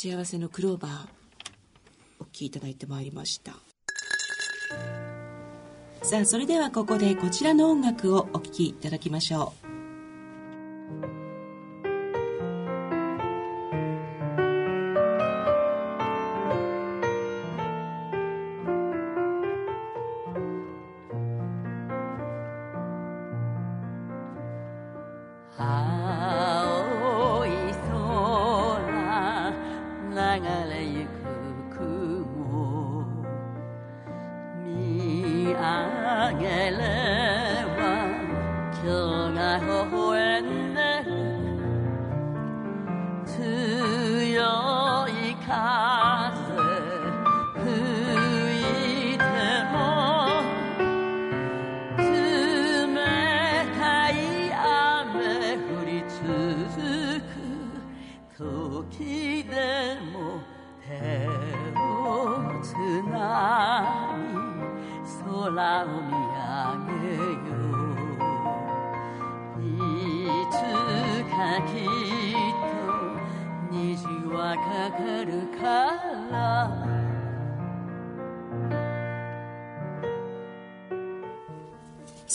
幸せのクローバーお聴きいただいてまいりました。さあそれではここでこちらの音楽をお聴きいただきましょう。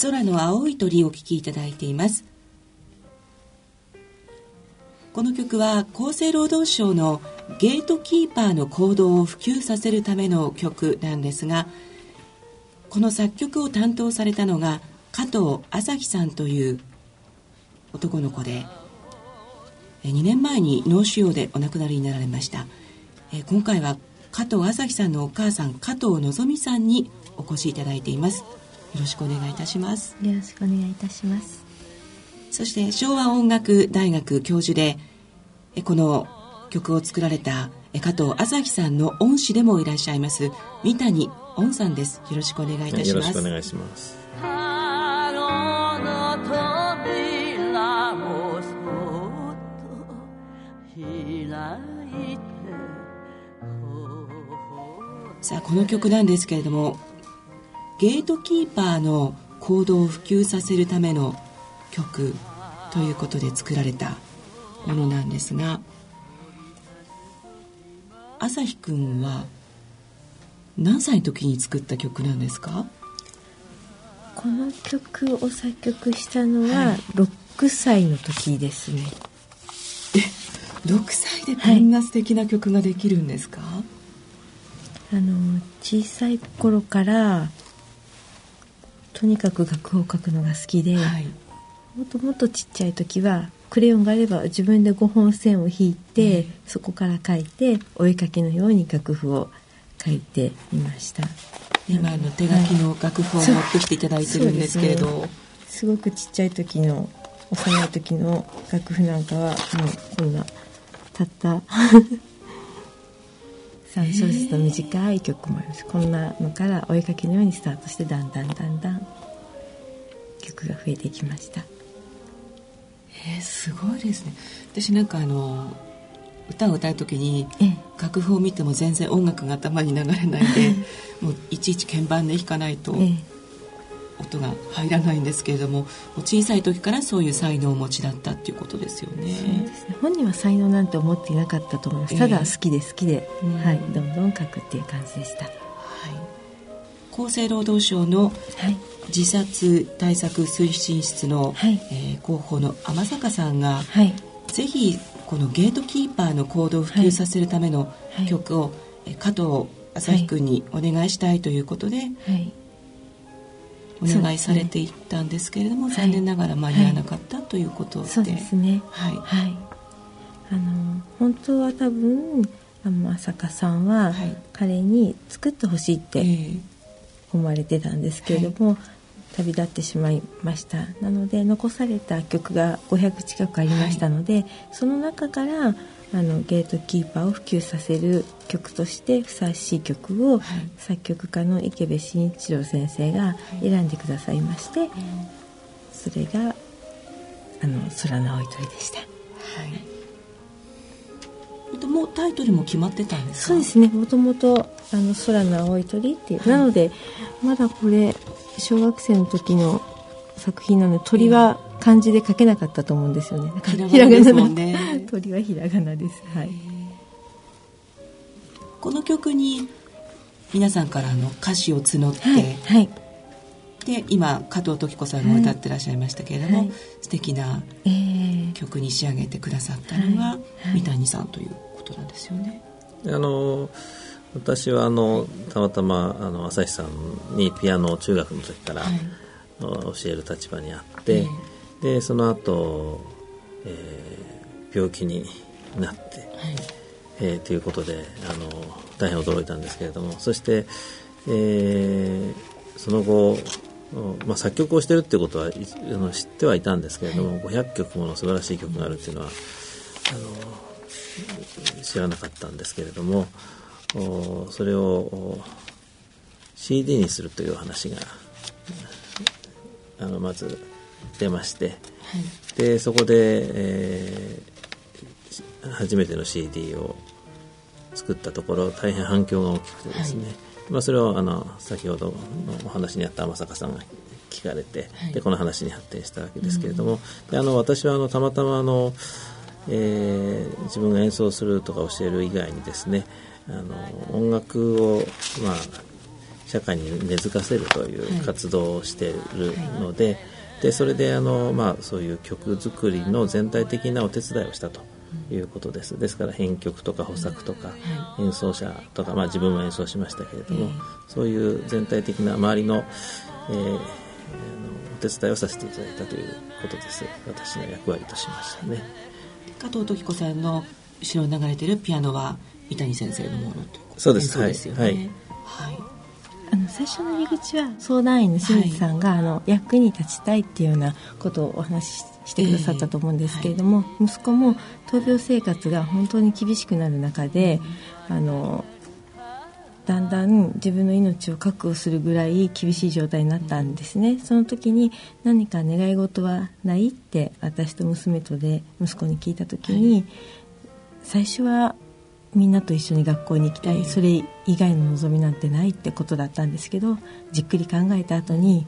空の青い鳥をお聴きいただいています。この曲は厚生労働省のゲートキーパーの行動を普及させるための曲なんですがこの作曲を担当されたのが加藤朝日さんという男の子で2年前に脳腫瘍でお亡くなりになられました。今回は加藤朝日さんのお母さん加藤のぞみさんにお越しいただいています。よろしくお願いいたします。よろしくお願いいたします。そして昭和音楽大学教授でこの曲を作られた加藤朝日さんの恩師でもいらっしゃいます三谷恩さんです。よろしくお願いいたします。よろしくお願いします。さあこの曲なんですけれどもゲートキーパーの行動を普及させるための曲ということで作られたものなんですが朝日くんは何歳の時に作った曲なんですか？この曲を作曲したのは6歳の時ですね、はい、え6歳でこんな素敵な曲ができるんですか、はい、あの小さい頃からとにかく楽譜を書くのが好きで、はい、もっともっとちっちゃい時はクレヨンがあれば自分で5本線を引いて、うん、そこから書いてお絵かきのように楽譜を書いていました。今の手書きの楽譜を持ってきていただいてるんですけれど、ね、すごくちっちゃい時の幼い時の楽譜なんかはもうこんなたった3小節の短い曲もあります。こんなのからお絵かきのようにスタートしてだんだんだんだん。曲が増えていきました。えー、すごいですね。私なんかあの歌を歌う時に楽譜を見ても全然音楽が頭に流れないでもういちいち鍵盤で弾かないと音が入らないんですけれども小さい時からそういう才能をお持ちだったっていうことですよね。そう本人は才能なんて思っていなかったと思います。ただ好きで好きで、えー、はい、どんどん書くっていう感じでした。はい、厚生労働省の自殺対策推進室の、はい、えー、広報の天坂さんが、はい、ぜひこのゲートキーパーの行動を普及させるための曲を、はい、加藤朝日君にお願いしたいということで、はい。お願いされていったんですけれども、ね、残念ながら間に合わなかった、ということで。そうですね。はい、はい、あの本当は多分あの浅香さんは彼に作ってほしいって思われてたんですけれども、はい、旅立ってしまいました。なので残された曲が500近くありましたので、はい、その中からあのゲートキーパーを普及させる曲としてふさわしい曲を、はい、作曲家の池部慎一郎先生が選んでくださいまして、はい、それがあの空の青い鳥でした。はいもうタイトルも決まってたんですそうですねもともとあの空の青い鳥っていう、はい、なのでまだこれ小学生の時の作品なので鳥は漢字で書けなかったと思うんですよね。ひらがなね。鳥はひらがなです。はい。この曲に皆さんからの歌詞を募って、はい、はい、で今加藤時子さんが歌ってらっしゃいましたけれども、はい、素敵な曲に仕上げてくださったのが三谷さんということなんですよね。あの私はあのたまたまあの朝日さんにピアノを中学の時から、教える立場にあって、でその後、えー、病気になって、はい。えー、ということであの大変驚いたんですけれどもそして、えー、その後、まあ、作曲をしてるっていうことはあの知ってはいたんですけれども、はい、500曲もの素晴らしい曲があるっていうのはあの知らなかったんですけれどもそれを CD にするという話があのまず出まして、はい、でそこで、えー、初めての CD を作ったところ大変反響が大きくてですね、はい、まあ、それをあの先ほどのお話にあった天坂さんが聞かれて、はい、でこの話に発展したわけですけれども、うん、であの私はあのたまたまあの、えー、自分が演奏するとか教える以外にですねあの音楽を、まあ、社会に根付かせるという活動をしているのではい、でそれであの、まあ、そういう曲作りの全体的なお手伝いをしたと。いうことです。ですから編曲とか補作とか演奏者とか、まあ、自分も演奏しましたけれども、そういう全体的な周りの、えー、お手伝いをさせていただいたということです。私の役割としましたね。加藤時子さんの後ろに流れているピアノは三谷先生のものとそうです。ですよね、はい、はいあの最初の入り口は相談員の清水さんが、はい、あの役に立ちたいっていうようなことをお話ししてくださったと思うんですけれども、えーはい、息子も闘病生活が本当に厳しくなる中で、あのだんだん自分の命を確保するぐらい厳しい状態になったんですね。その時に何か願い事はないって私と娘とで息子に聞いた時に、はい、最初はみんなと一緒に学校に行きたい、それ以外の望みなんてないってことだったんですけどじっくり考えた後に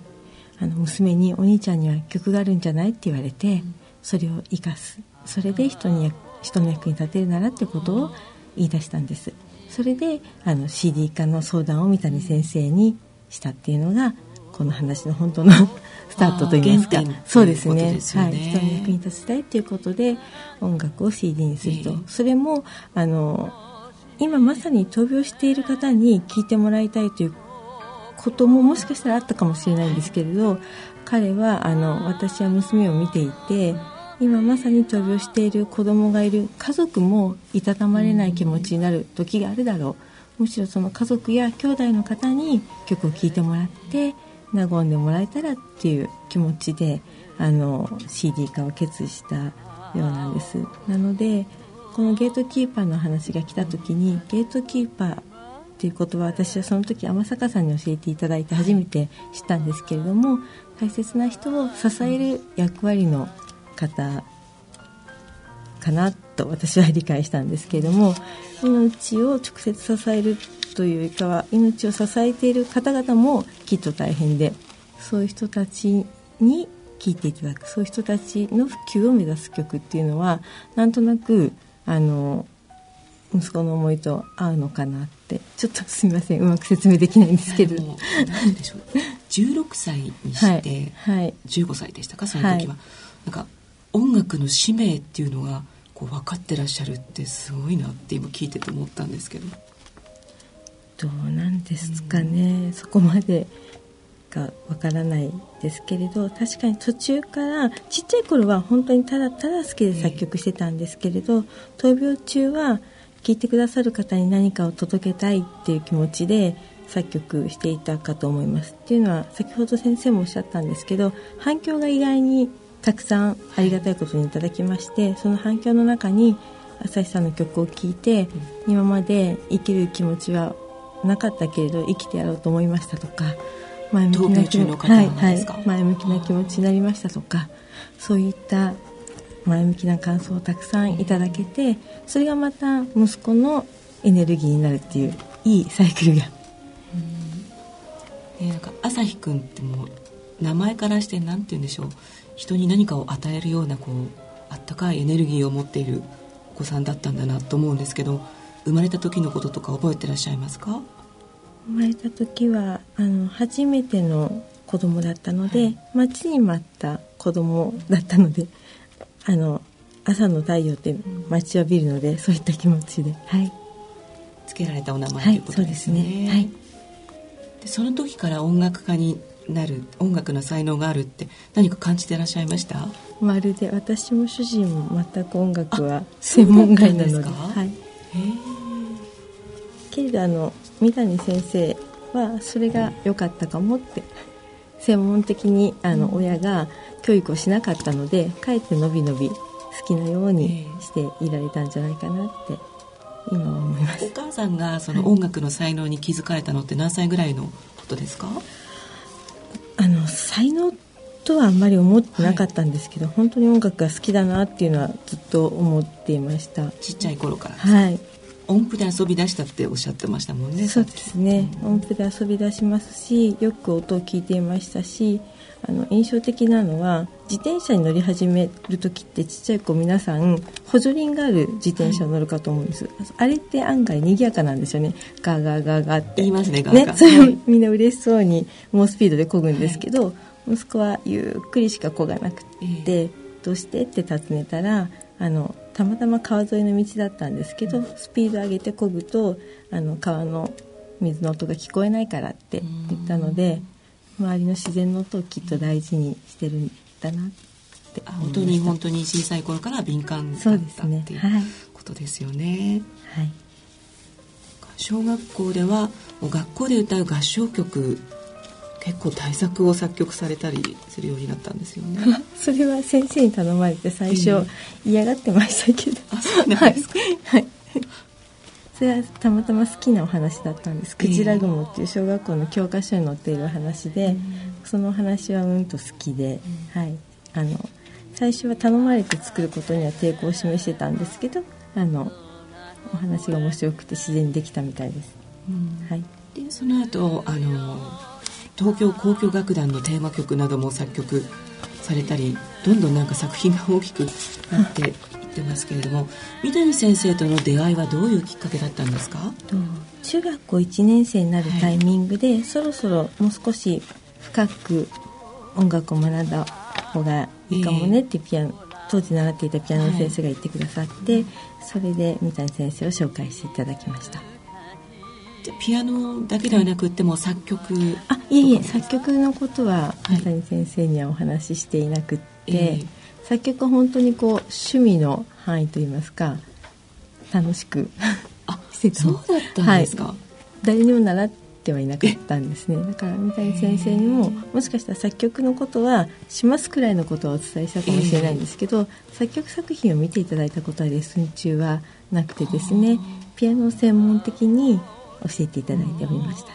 あの娘に「お兄ちゃんには曲があるんじゃない?」って言われてそれを生かす。それで人に人の役に立てるならってことを言い出したんです。それであの CD 化の相談を三谷先生にしたっていうのがこの話の本当のスタートといいますか。そうですね、ね、はい、人の役に立ちたいということで音楽を CD にすると、えー、それもあの今まさに闘病している方に聞いてもらいたいということももしかしたらあったかもしれないんですけれど彼はあの私は娘を見ていて今まさに闘病している子供がいる。家族もいたたまれない気持ちになる時があるだろう。むしろその家族や兄弟の方に曲を聴いてもらって和んでもらえたらっていう気持ちであの CD 化を決意したようなんです。なのでこのゲートキーパーの話が来た時にゲートキーパーっていうことは私はその時天坂さんに教えていただいて初めて知ったんですけれども大切な人を支える役割の方かなと私は理解したんですけれども命を直接支えるというかは命を支えている方々もきっと大変でそういう人たちに聴いていただくそういう人たちの普及を目指す曲っていうのはなんとなくあの息子の思いと合うのかなってちょっとすみませんうまく説明できないんですけど何でしょう16歳にして、はい、15歳でしたかその時は、はい、なんか音楽の使命っていうのがこう分かってらっしゃるってすごいなって今聞いてて思ったんですけどどうなんですかね、そこまでがわからないですけれど確かに途中からちっちゃい頃は本当にただただ好きで作曲してたんですけれど、闘病中は聴いてくださる方に何かを届けたいっていう気持ちで作曲していたかと思います。っていうのは先ほど先生もおっしゃったんですけど反響が意外にたくさんありがたいことにいただきましてその反響の中に朝日さんの曲を聴いて今まで生きる気持ちはなかったけれど生きてやろうと思いましたとか前向きな気持ち、はいはい、前向きな気持ちになりましたとかそういった前向きな感想をたくさんいただけてそれがまた息子のエネルギーになるっていういいサイクルが。うん。なんか朝日くんってもう名前からして何て言うんでしょう。人に何かを与えるようなこうあったかいエネルギーを持っているお子さんだったんだなと思うんですけど生まれた時のこととか覚えてらっしゃいますか？生まれた時はあの初めての子供だったので、はい、待ちに待った子供だったので あの朝の太陽って待ちわびるのでそういった気持ちで。はい。つけられたお名前ということですね、はい、そうですね。はい。でその時から音楽家になる音楽の才能があるって何か感じてらっしゃいました？まるで私も主人も全く音楽は専門外なので。はいけれどあの三谷先生はそれが良かったかもって専門的にあの親が教育をしなかったのでかえってのびのび好きなようにしていられたんじゃないかなって今は思います。お母さんがその音楽の才能に気づかれたのって何歳ぐらいのことですか、あの才能とはあんまり思ってなかったんですけど、はい、本当に音楽が好きだなっていうのはずっと思っていました。ちっちゃい頃からはい音符で遊び出したっておっしゃってましたもんねそうですね、うん、音符で遊び出しますしよく音を聞いていましたしあの印象的なのは自転車に乗り始める時ってちっちゃい子皆さん補助輪がある自転車を乗るかと思うんです、はい、あれって案外賑やかなんですよね。ガーガーガーガーって。言いますねガーガ。ーねそれみんな嬉しそうに猛スピードで漕ぐんですけど、はい、息子はゆっくりしか漕がなくて、えー、どうして？って尋ねたらあのたまたま川沿いの道だったんですけどスピード上げて漕ぐとあの川の水の音が聞こえないからって言ったので周りの自然の音をきっと大事にしてるんだなって。音に本当に小さい頃から敏感だったってい。うことですよね。はい、小学校では学校で歌う合唱曲結構対策を作曲されたりするようになったんですよね。それは先生に頼まれて最初嫌がってましたけど、あそうなんですか、はい、それはたまたま好きなお話だったんです「クジラ雲」っていう小学校の教科書に載っている話で、その話はうんと好きで、はい、あの最初は頼まれて作ることには抵抗を示してたんですけどあのお話が面白くて自然にできたみたいです、はい、でその後あの東京交響楽団のテーマ曲なども作曲されたりどんどんなんか作品が大きくなっていってますけれども三谷先生との出会いはどういうきっかけだったんですか中学校1年生になるタイミングで、はい、そろそろもう少し深く音楽を学んだ方がいいかもねってピアノ、当時習っていたピアノの先生が言ってくださって、はい、それで三谷先生を紹介していただきましたピアノだけではなくても作曲あいえいえ作曲のことは三谷先生にはお話ししていなくって、はいえ。ー作曲は本当にこう趣味の範囲といいますか楽しくしてたそうだったんですか、はい、誰にも習ってはいなかったんですね。だから三谷先生にももしかしたら作曲のことはしますくらいのことはお伝えしたかもしれないんですけど作曲作品を見ていただいたことはレッスン中はなくてですねピアノを専門的に教えていただいておりました。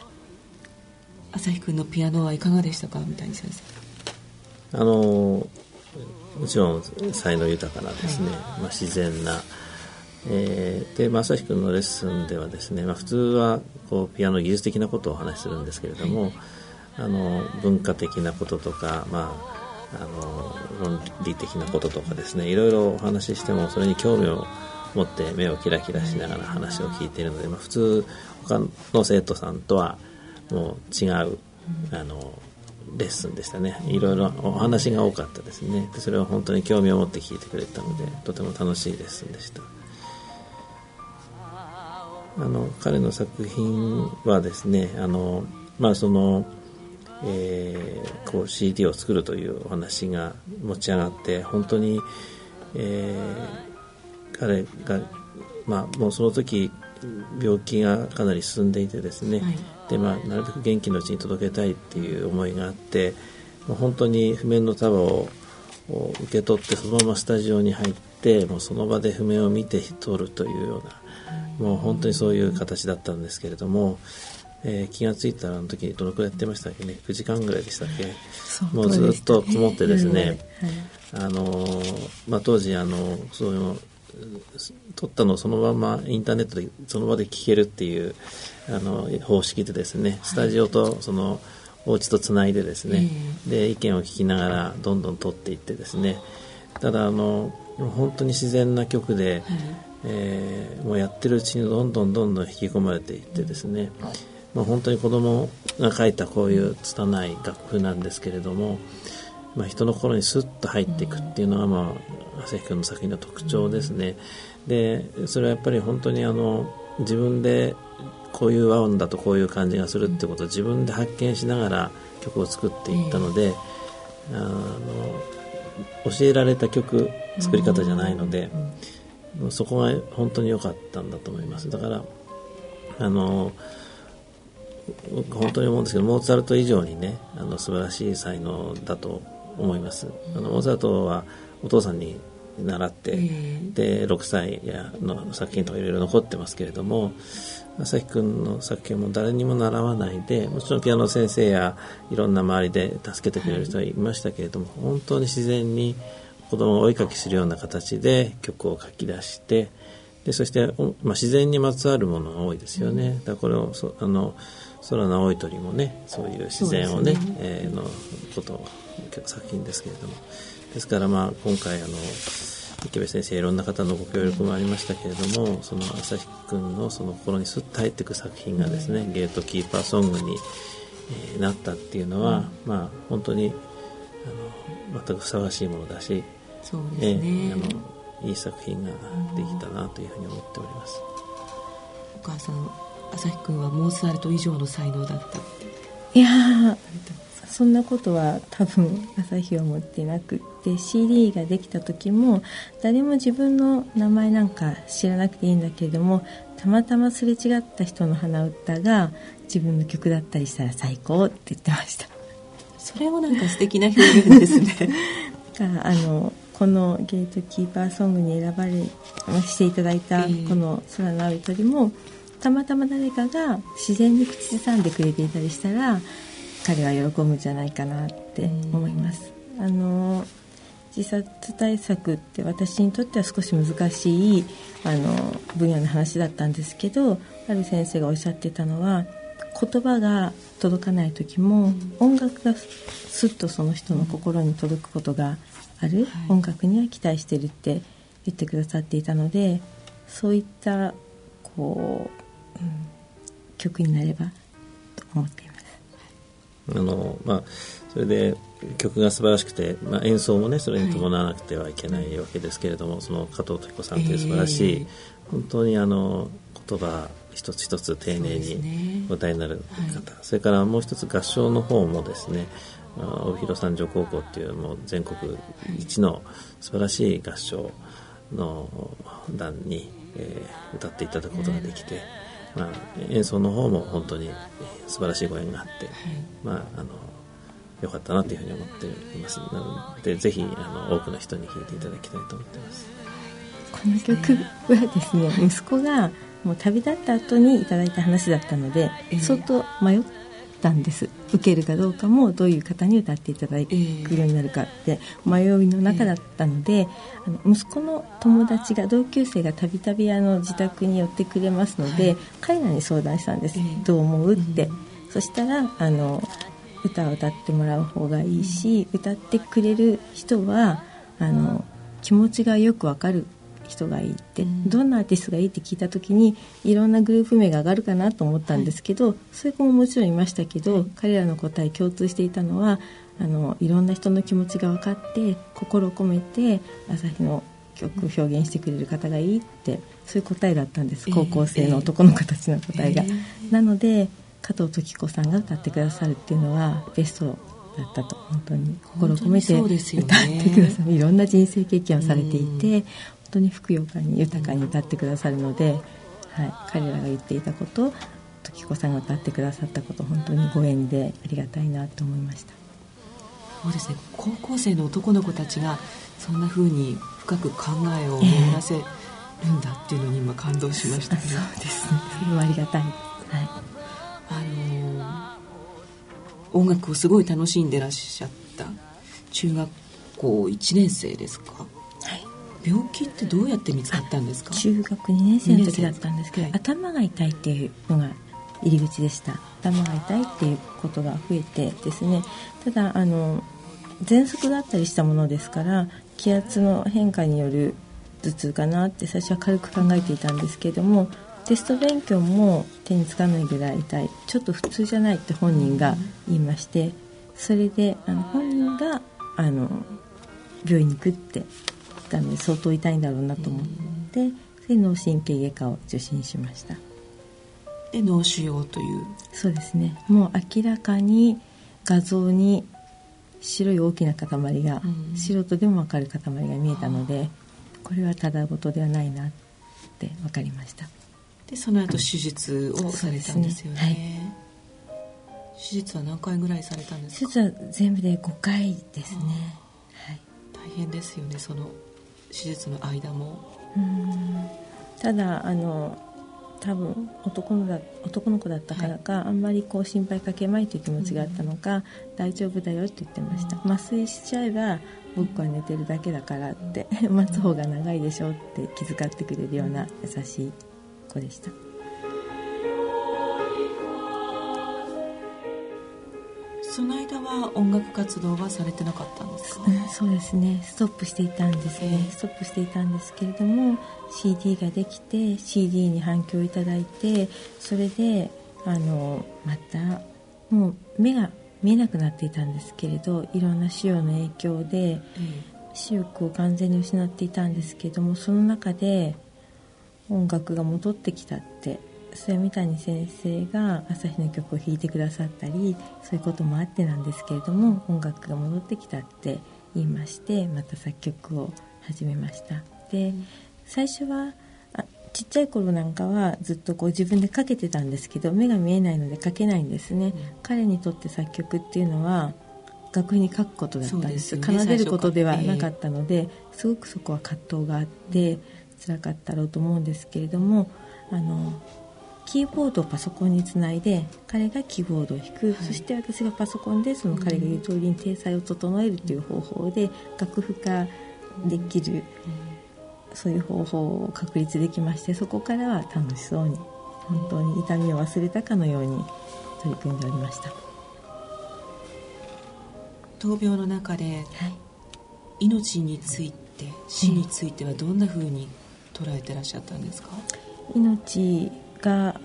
朝日くんのピアノはいかがでしたか？三谷先生。あのもちろん才能豊かなですね、まあ、自然な、えー、で正彦君のレッスンではですね、まあ、普通はこうピアノ技術的なことをお話しするんですけれども、あの文化的なこととか、まあ、あの論理的なこととかですねいろいろお話ししてもそれに興味を持って目をキラキラしながら話を聞いているので、まあ、普通他の生徒さんとはもう違うあのレッスンでしたね。いろいろお話が多かったですね。でそれを本当に興味を持って聞いてくれたのでとても楽しいレッスンでした。あの彼の作品はですねあのまあそのえー、こう CD を作るというお話が持ち上がって本当に、えー、彼が、まあ、もうその時病気がかなり進んでいてですね、はい。で、まあ、なるべく元気のうちに届けたいっていう思いがあってもう本当に譜面の束を受け取ってそのままスタジオに入ってもうその場で譜面を見て撮るというようなもう本当にそういう形だったんですけれども、えー、気が付いたあの時にどのくらいやってましたっけね？9時間ぐらいでしたっけ？もうずっとこもってですね、あのまあ、当時あのそういう撮ったのをそのままインターネットでその場で聴けるっていうあの方式でですねスタジオとそのお家とつないでですね、で意見を聞きながらどんどん撮っていってですねただあの本当に自然な曲で、えー、もうやってるうちにどんどんどんどん引き込まれていってですね、まあ、本当に子供が書いたこういう拙い楽譜なんですけれども、まあ、人の心にスッと入っていくっていうのが、まあ、朝日君の作品の特徴ですね。でそれはやっぱり本当にあの自分でこういう和音だとこういう感じがするってことを自分で発見しながら曲を作っていったので、あの教えられた曲作り方じゃないので、そこが本当に良かったんだと思いますだからあの本当に思うんですけどモーツァルト以上にねあの素晴らしい才能だと思います。あのモーツァルトはお父さんに習って、で6歳やの作品とかいろいろ残ってますけれども朝日君の作品も誰にも習わないでもちろんピアノ先生やいろんな周りで助けてくれる人はいましたけれども、本当に自然に子供を追いかけするような形で曲を書き出してでそして、まあ、自然にまつわるものが多いですよね。だからこれをそあの空の青い鳥もねそういう自然をねね、えー、のことを作品ですけれども。ですからまあ今回あの池部先生いろんな方のご協力もありましたけれどもその朝日くんのその心にすっと入っていく作品がですね、うん、ゲートキーパーソングに、えー、なったっていうのは、うん、まあ本当にあの全くふさわしいものだしそうですね、えー、あのいい作品ができたなというふうに思っております、お母さん朝日くんはモーツァルト以上の才能だったいやそんなことは多分朝日は持ってなくって CD ができた時も誰も自分の名前なんか知らなくていいんだけれどもたまたますれ違った人の鼻歌が自分の曲だったりしたら最高って言ってました。それもなんか素敵な表現ですね。だからあのこのゲートキーパーソングに選ばれしていただいたこの「空の青い鳥」もたまたま誰かが自然に口ずさんでくれていたりしたら彼は喜ぶんじゃないかなって思います。あの自殺対策って私にとっては少し難しいあの分野の話だったんですけどある先生がおっしゃってたのは言葉が届かない時も音楽がすっとその人の心に届くことがある、はい、音楽には期待してるって言ってくださっていたのでそういったこう、うん、曲になればと思っています。あのまあ、それで曲が素晴らしくて、まあ、演奏もねそれに伴わなくてはいけないわけですけれども、はい、その加藤時子さんという素晴らしい、えー、本当にあの言葉一つ一つ丁寧にお歌いになる方。そ、ねはい、それからもう一つ合唱の方もですね帯広三条高校っていうもう全国一の素晴らしい合唱の団に、えー、歌っていただくことができて、まあ、演奏の方も本当に素晴らしいご縁があって、まああのよかったなというふうに思っています。なのでぜひあの多くの人に聴いていただきたいと思っています。この曲はですね息子がもう旅立った後にいただいた話だったので、えー、相当迷ったんです受けるかどうかもどういう方に歌っていただくようになるかって迷いの中だったので、えー、あの息子の友達が同級生がたびたび自宅に寄ってくれますので、はい、彼らに相談したんです、えー、どう思うって、うん、そしたらあの歌を歌ってもらう方がいいし、うん、歌ってくれる人はあの気持ちがよくわかる人がいいって、うん、どんなアーティストがいいって聞いた時にいろんなグループ名が上がるかなと思ったんですけど、はい、そういう子ももちろんいましたけど、はい、彼らの答え共通していたのはあのいろんな人の気持ちが分かって心を込めて朝日の曲を表現してくれる方がいいってそういう答えだったんです、高校生の男の子たちの答えが。えー、なので加藤時子さんが歌ってくださるっていうのはベストだったと本当に。心を込めて歌ってくださる、ね、いろんな人生経験をされていて、当にふくよかに豊かに歌ってくださるので、はい、彼らが言っていたこと時子さんが歌ってくださったこと本当にご縁でありがたいなと思いました。そうですね。高校生の男の子たちがそんなふうに深く考えを巡らせるんだっていうのに今感動しました、ね、そうですね。それはありがたい。はい、あの音楽をすごい楽しんでらっしゃった中学校1年生ですか？病気ってどうやって見つかったんですか？中学2年生の時だったんですけど、はい、頭が痛いっていうのが入り口でした。頭が痛いっていうことが増えてですね。ただあの喘息だったりしたものですから気圧の変化による頭痛かなって最初は軽く考えていたんですけれどもテスト勉強も手につかないぐらい痛い。ちょっと普通じゃないって本人が言いましてそれであの本人があの病院に行くって言ったので相当痛いんだろうなと思ってそれ脳神経外科を受診しました。で脳腫瘍という。そうですね。もう明らかに画像に白い大きな塊が、うん、素人でも分かる塊が見えたのでこれはただ事ではないなって分かりました。でその後手術をされたんですよね、ね。はい、手術は何回ぐらいされたんですか？手術は全部で5回ですね、はい、大変ですよねその手術の間も。ただあの多分男のだ男の子だったからか、はい、あんまりこう心配かけまいという気持ちがあったのか、うん、大丈夫だよって言ってました、うん、麻酔しちゃえば僕は寝てるだけだからって待つ方が長いでしょって気遣ってくれるような優しい子でしたその間は音楽活動はされてなかったんですか、うん、そうですね。ストップしていたんですね、ストップしていたんですけれども CD ができて CD に反響いただいてそれであのまたもう目が見えなくなっていたんですけれどいろんな腫瘍の影響で、視力を完全に失っていたんですけれどもその中で音楽が戻ってきたってそれ三谷先生が朝日の曲を弾いてくださったりそういうこともあってなんですけれども音楽が戻ってきたって言いましてまた作曲を始めました。で最初はあちっちゃい頃なんかはずっとこう自分でかけてたんですけど目が見えないので書けないんですね、うん、彼にとって作曲っていうのは楽譜に書くことだったんです。です、ね、奏でることではなかったので、すごくそこは葛藤があって、辛かったろうと思うんですけれどもあのキーボードをパソコンにつないで彼がキーボードを弾く、はい、そして私がパソコンでその彼が言う通りに体裁を整えるという方法で楽譜化できる、そういう方法を確立できましてそこからは楽しそうに本当に痛みを忘れたかのように取り組んでおりました。闘病の中で、命について死についてはどんなふうに捉えてらっしゃったんですか？命が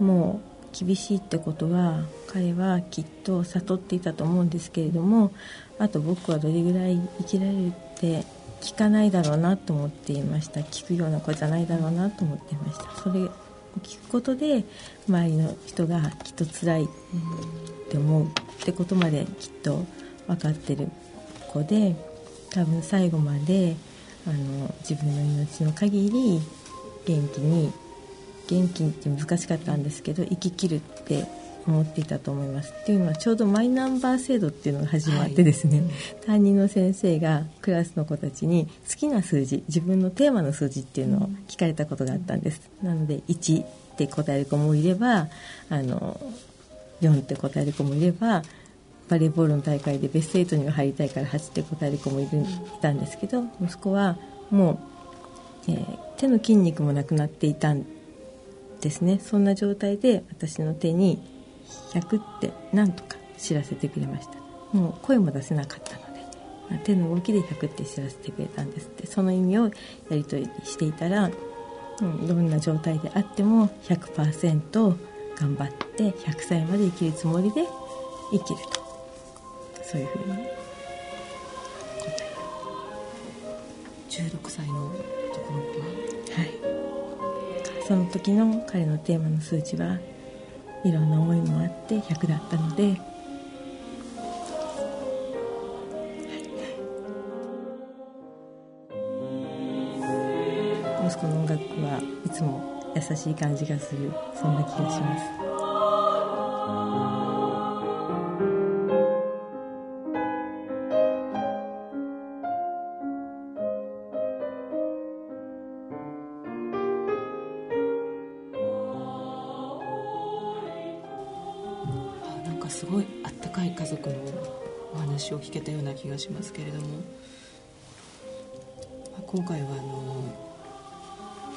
もう厳しいってことは彼はきっと悟っていたと思うんですけれどもあと僕はどれぐらい生きられるって聞かないだろうなと思っていました。聞くような子じゃないだろうなと思っていました。それを聞くことで周りの人がきっと辛いって思うってことまできっと分かってる子で多分最後まであの自分の命の限り元気に元気って難しかったんですけど生ききるって思っていたと思います。っていうのはちょうどマイナンバー制度っていうのが始まってですね、はい、担任の先生がクラスの子たちに好きな数字自分のテーマの数字っていうのを聞かれたことがあったんです。なので1って答える子もいればあの4って答える子もいればバレーボールの大会でベスト8には入りたいから8って答える子もいるいたんですけど息子はもう、えー、手の筋肉もなくなっていたんですですね。そんな状態で私の手に100ってなんとか知らせてくれました。もう声も出せなかったので、まあ、手の動きで100って知らせてくれたんですって。その意味をやり取りしていたら、うん、どんな状態であっても100%頑張って100歳まで生きるつもりで生きると。そういうふうに答え16歳のその時の彼のテーマの数値はいろんな思いもあって100だったので。息子の音楽はいつも優しい感じがする。そんな気がします。気がしますけれども、今回はあの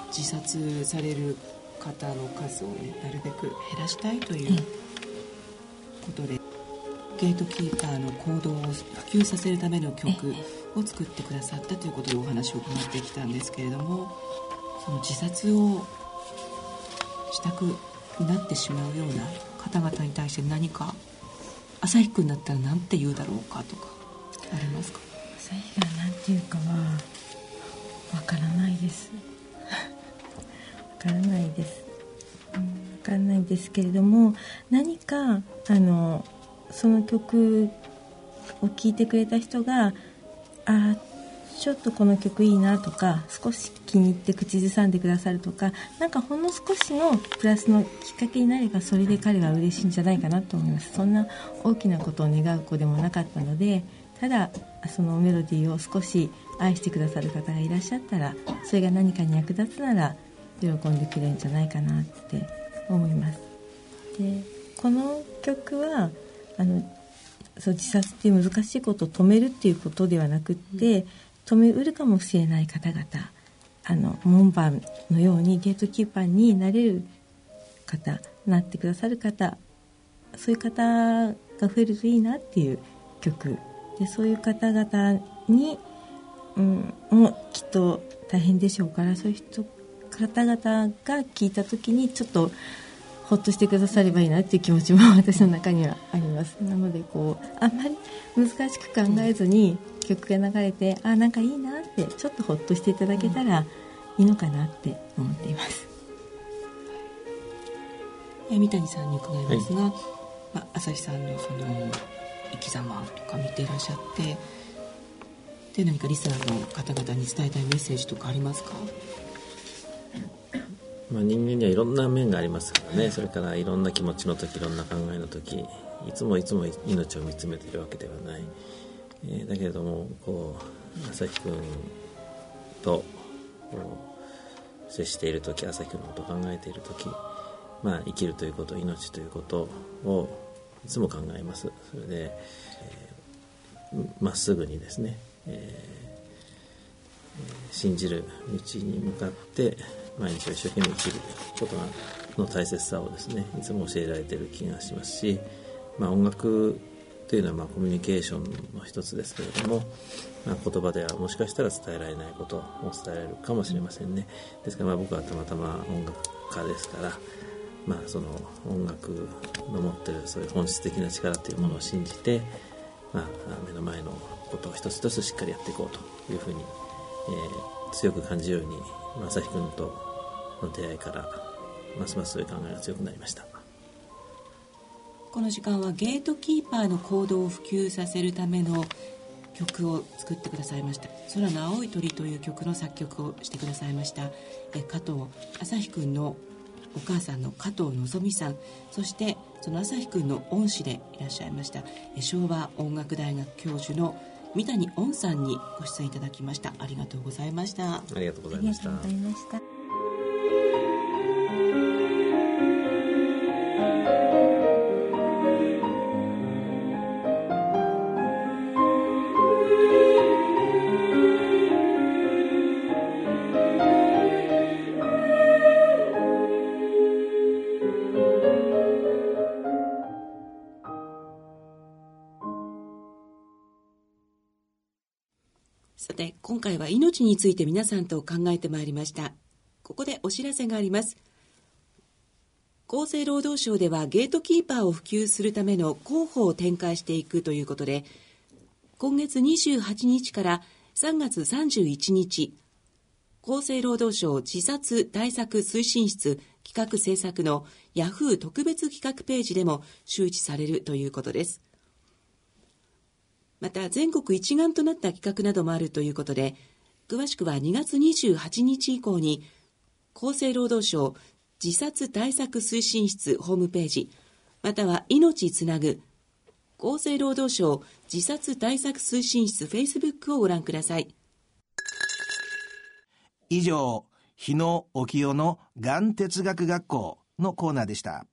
自殺される方の数を、ね、なるべく減らしたいということで、ゲートキーパーの行動を普及させるための曲を作ってくださったということでお話を伺ってきたんですけれどもその自殺をしたくなってしまうような方々に対して何か朝日君だったら何て言うだろうかとかありますか？朝日が何て言うかはわからないです。わからないです、うん、わからないですけれども何かあのその曲を聴いてくれた人があちょっとこの曲いいなとか少し気に入って口ずさんでくださるとかなんかほんの少しのプラスのきっかけになればそれで彼は嬉しいんじゃないかなと思います。そんな大きなことを願う子でもなかったのでただそのメロディーを少し愛してくださる方がいらっしゃったらそれが何かに役立つなら喜んでくれるんじゃないかなって思います。でこの曲はあのそう自殺っていう難しいことを止めるっていうことではなくって、止めうるかもしれない方々あの門番のようにゲートキーパーになれる方なってくださる方そういう方が増えるといいなっていう曲でそういう方々に、うん、もうきっと大変でしょうからそういう人方々が聞いた時にちょっとほっとしてくださればいいなっていう気持ちも 私の中にはあります。なのでこうあんまり難しく考えずに曲が流れてあなんかいいなってちょっとほっとしていただけたらいいのかなって思っています、え三谷さんに伺いますが、はい、まあ、朝日さんのその生き様とか見ていらっしゃってで何かリスナーの方々に伝えたいメッセージとかありますか？まあ、人間にはいろんな面がありますからね。それからいろんな気持ちの時いろんな考えの時いつもいつも命を見つめているわけではない、えー、だけれどもこう朝日君と接している時朝日君のことを考えている時、まあ、生きるということ命ということをいつも考えます。それでま、えー、っすぐにですね、えー、信じる道に向かって毎日を一生懸命生きることの大切さをですねいつも教えられてる気がしますし、まあ、音楽というのはまあコミュニケーションの一つですけれども、まあ、言葉ではもしかしたら伝えられないことも伝えられるかもしれませんね。ですからまあ僕はたまたま音楽家ですから、まあ、その音楽の持ってるそういう本質的な力というものを信じて、まあ、目の前のことを一つ一つしっかりやっていこうというふうに、えー、強く感じるように正輝君との出会いからますますそういう考えが強くなりました。この時間はゲートキーパーの行動を普及させるための曲を作ってくださいました「空の青い鳥」という曲の作曲をしてくださいましたえ加藤朝日くんのお母さんの加藤希さんそしてその朝日くんの恩師でいらっしゃいました昭和音楽大学教授の三谷恩さんにご出演いただきました。ありがとうございました。ありがとうございましたさて、今回は命について皆さんと考えてまいりました。ここでお知らせがあります。厚生労働省ではゲートキーパーを普及するための広報を展開していくということで、今月28日から3月31日、厚生労働省自殺対策推進室企画制作のヤフー特別企画ページでも周知されるということです。また全国一丸となった企画などもあるということで詳しくは2月28日以降に厚生労働省自殺対策推進室ホームページまたは命つなぐ厚生労働省自殺対策推進室フェイスブックをご覧ください。以上日野沖代のがん哲学学校のコーナーでした。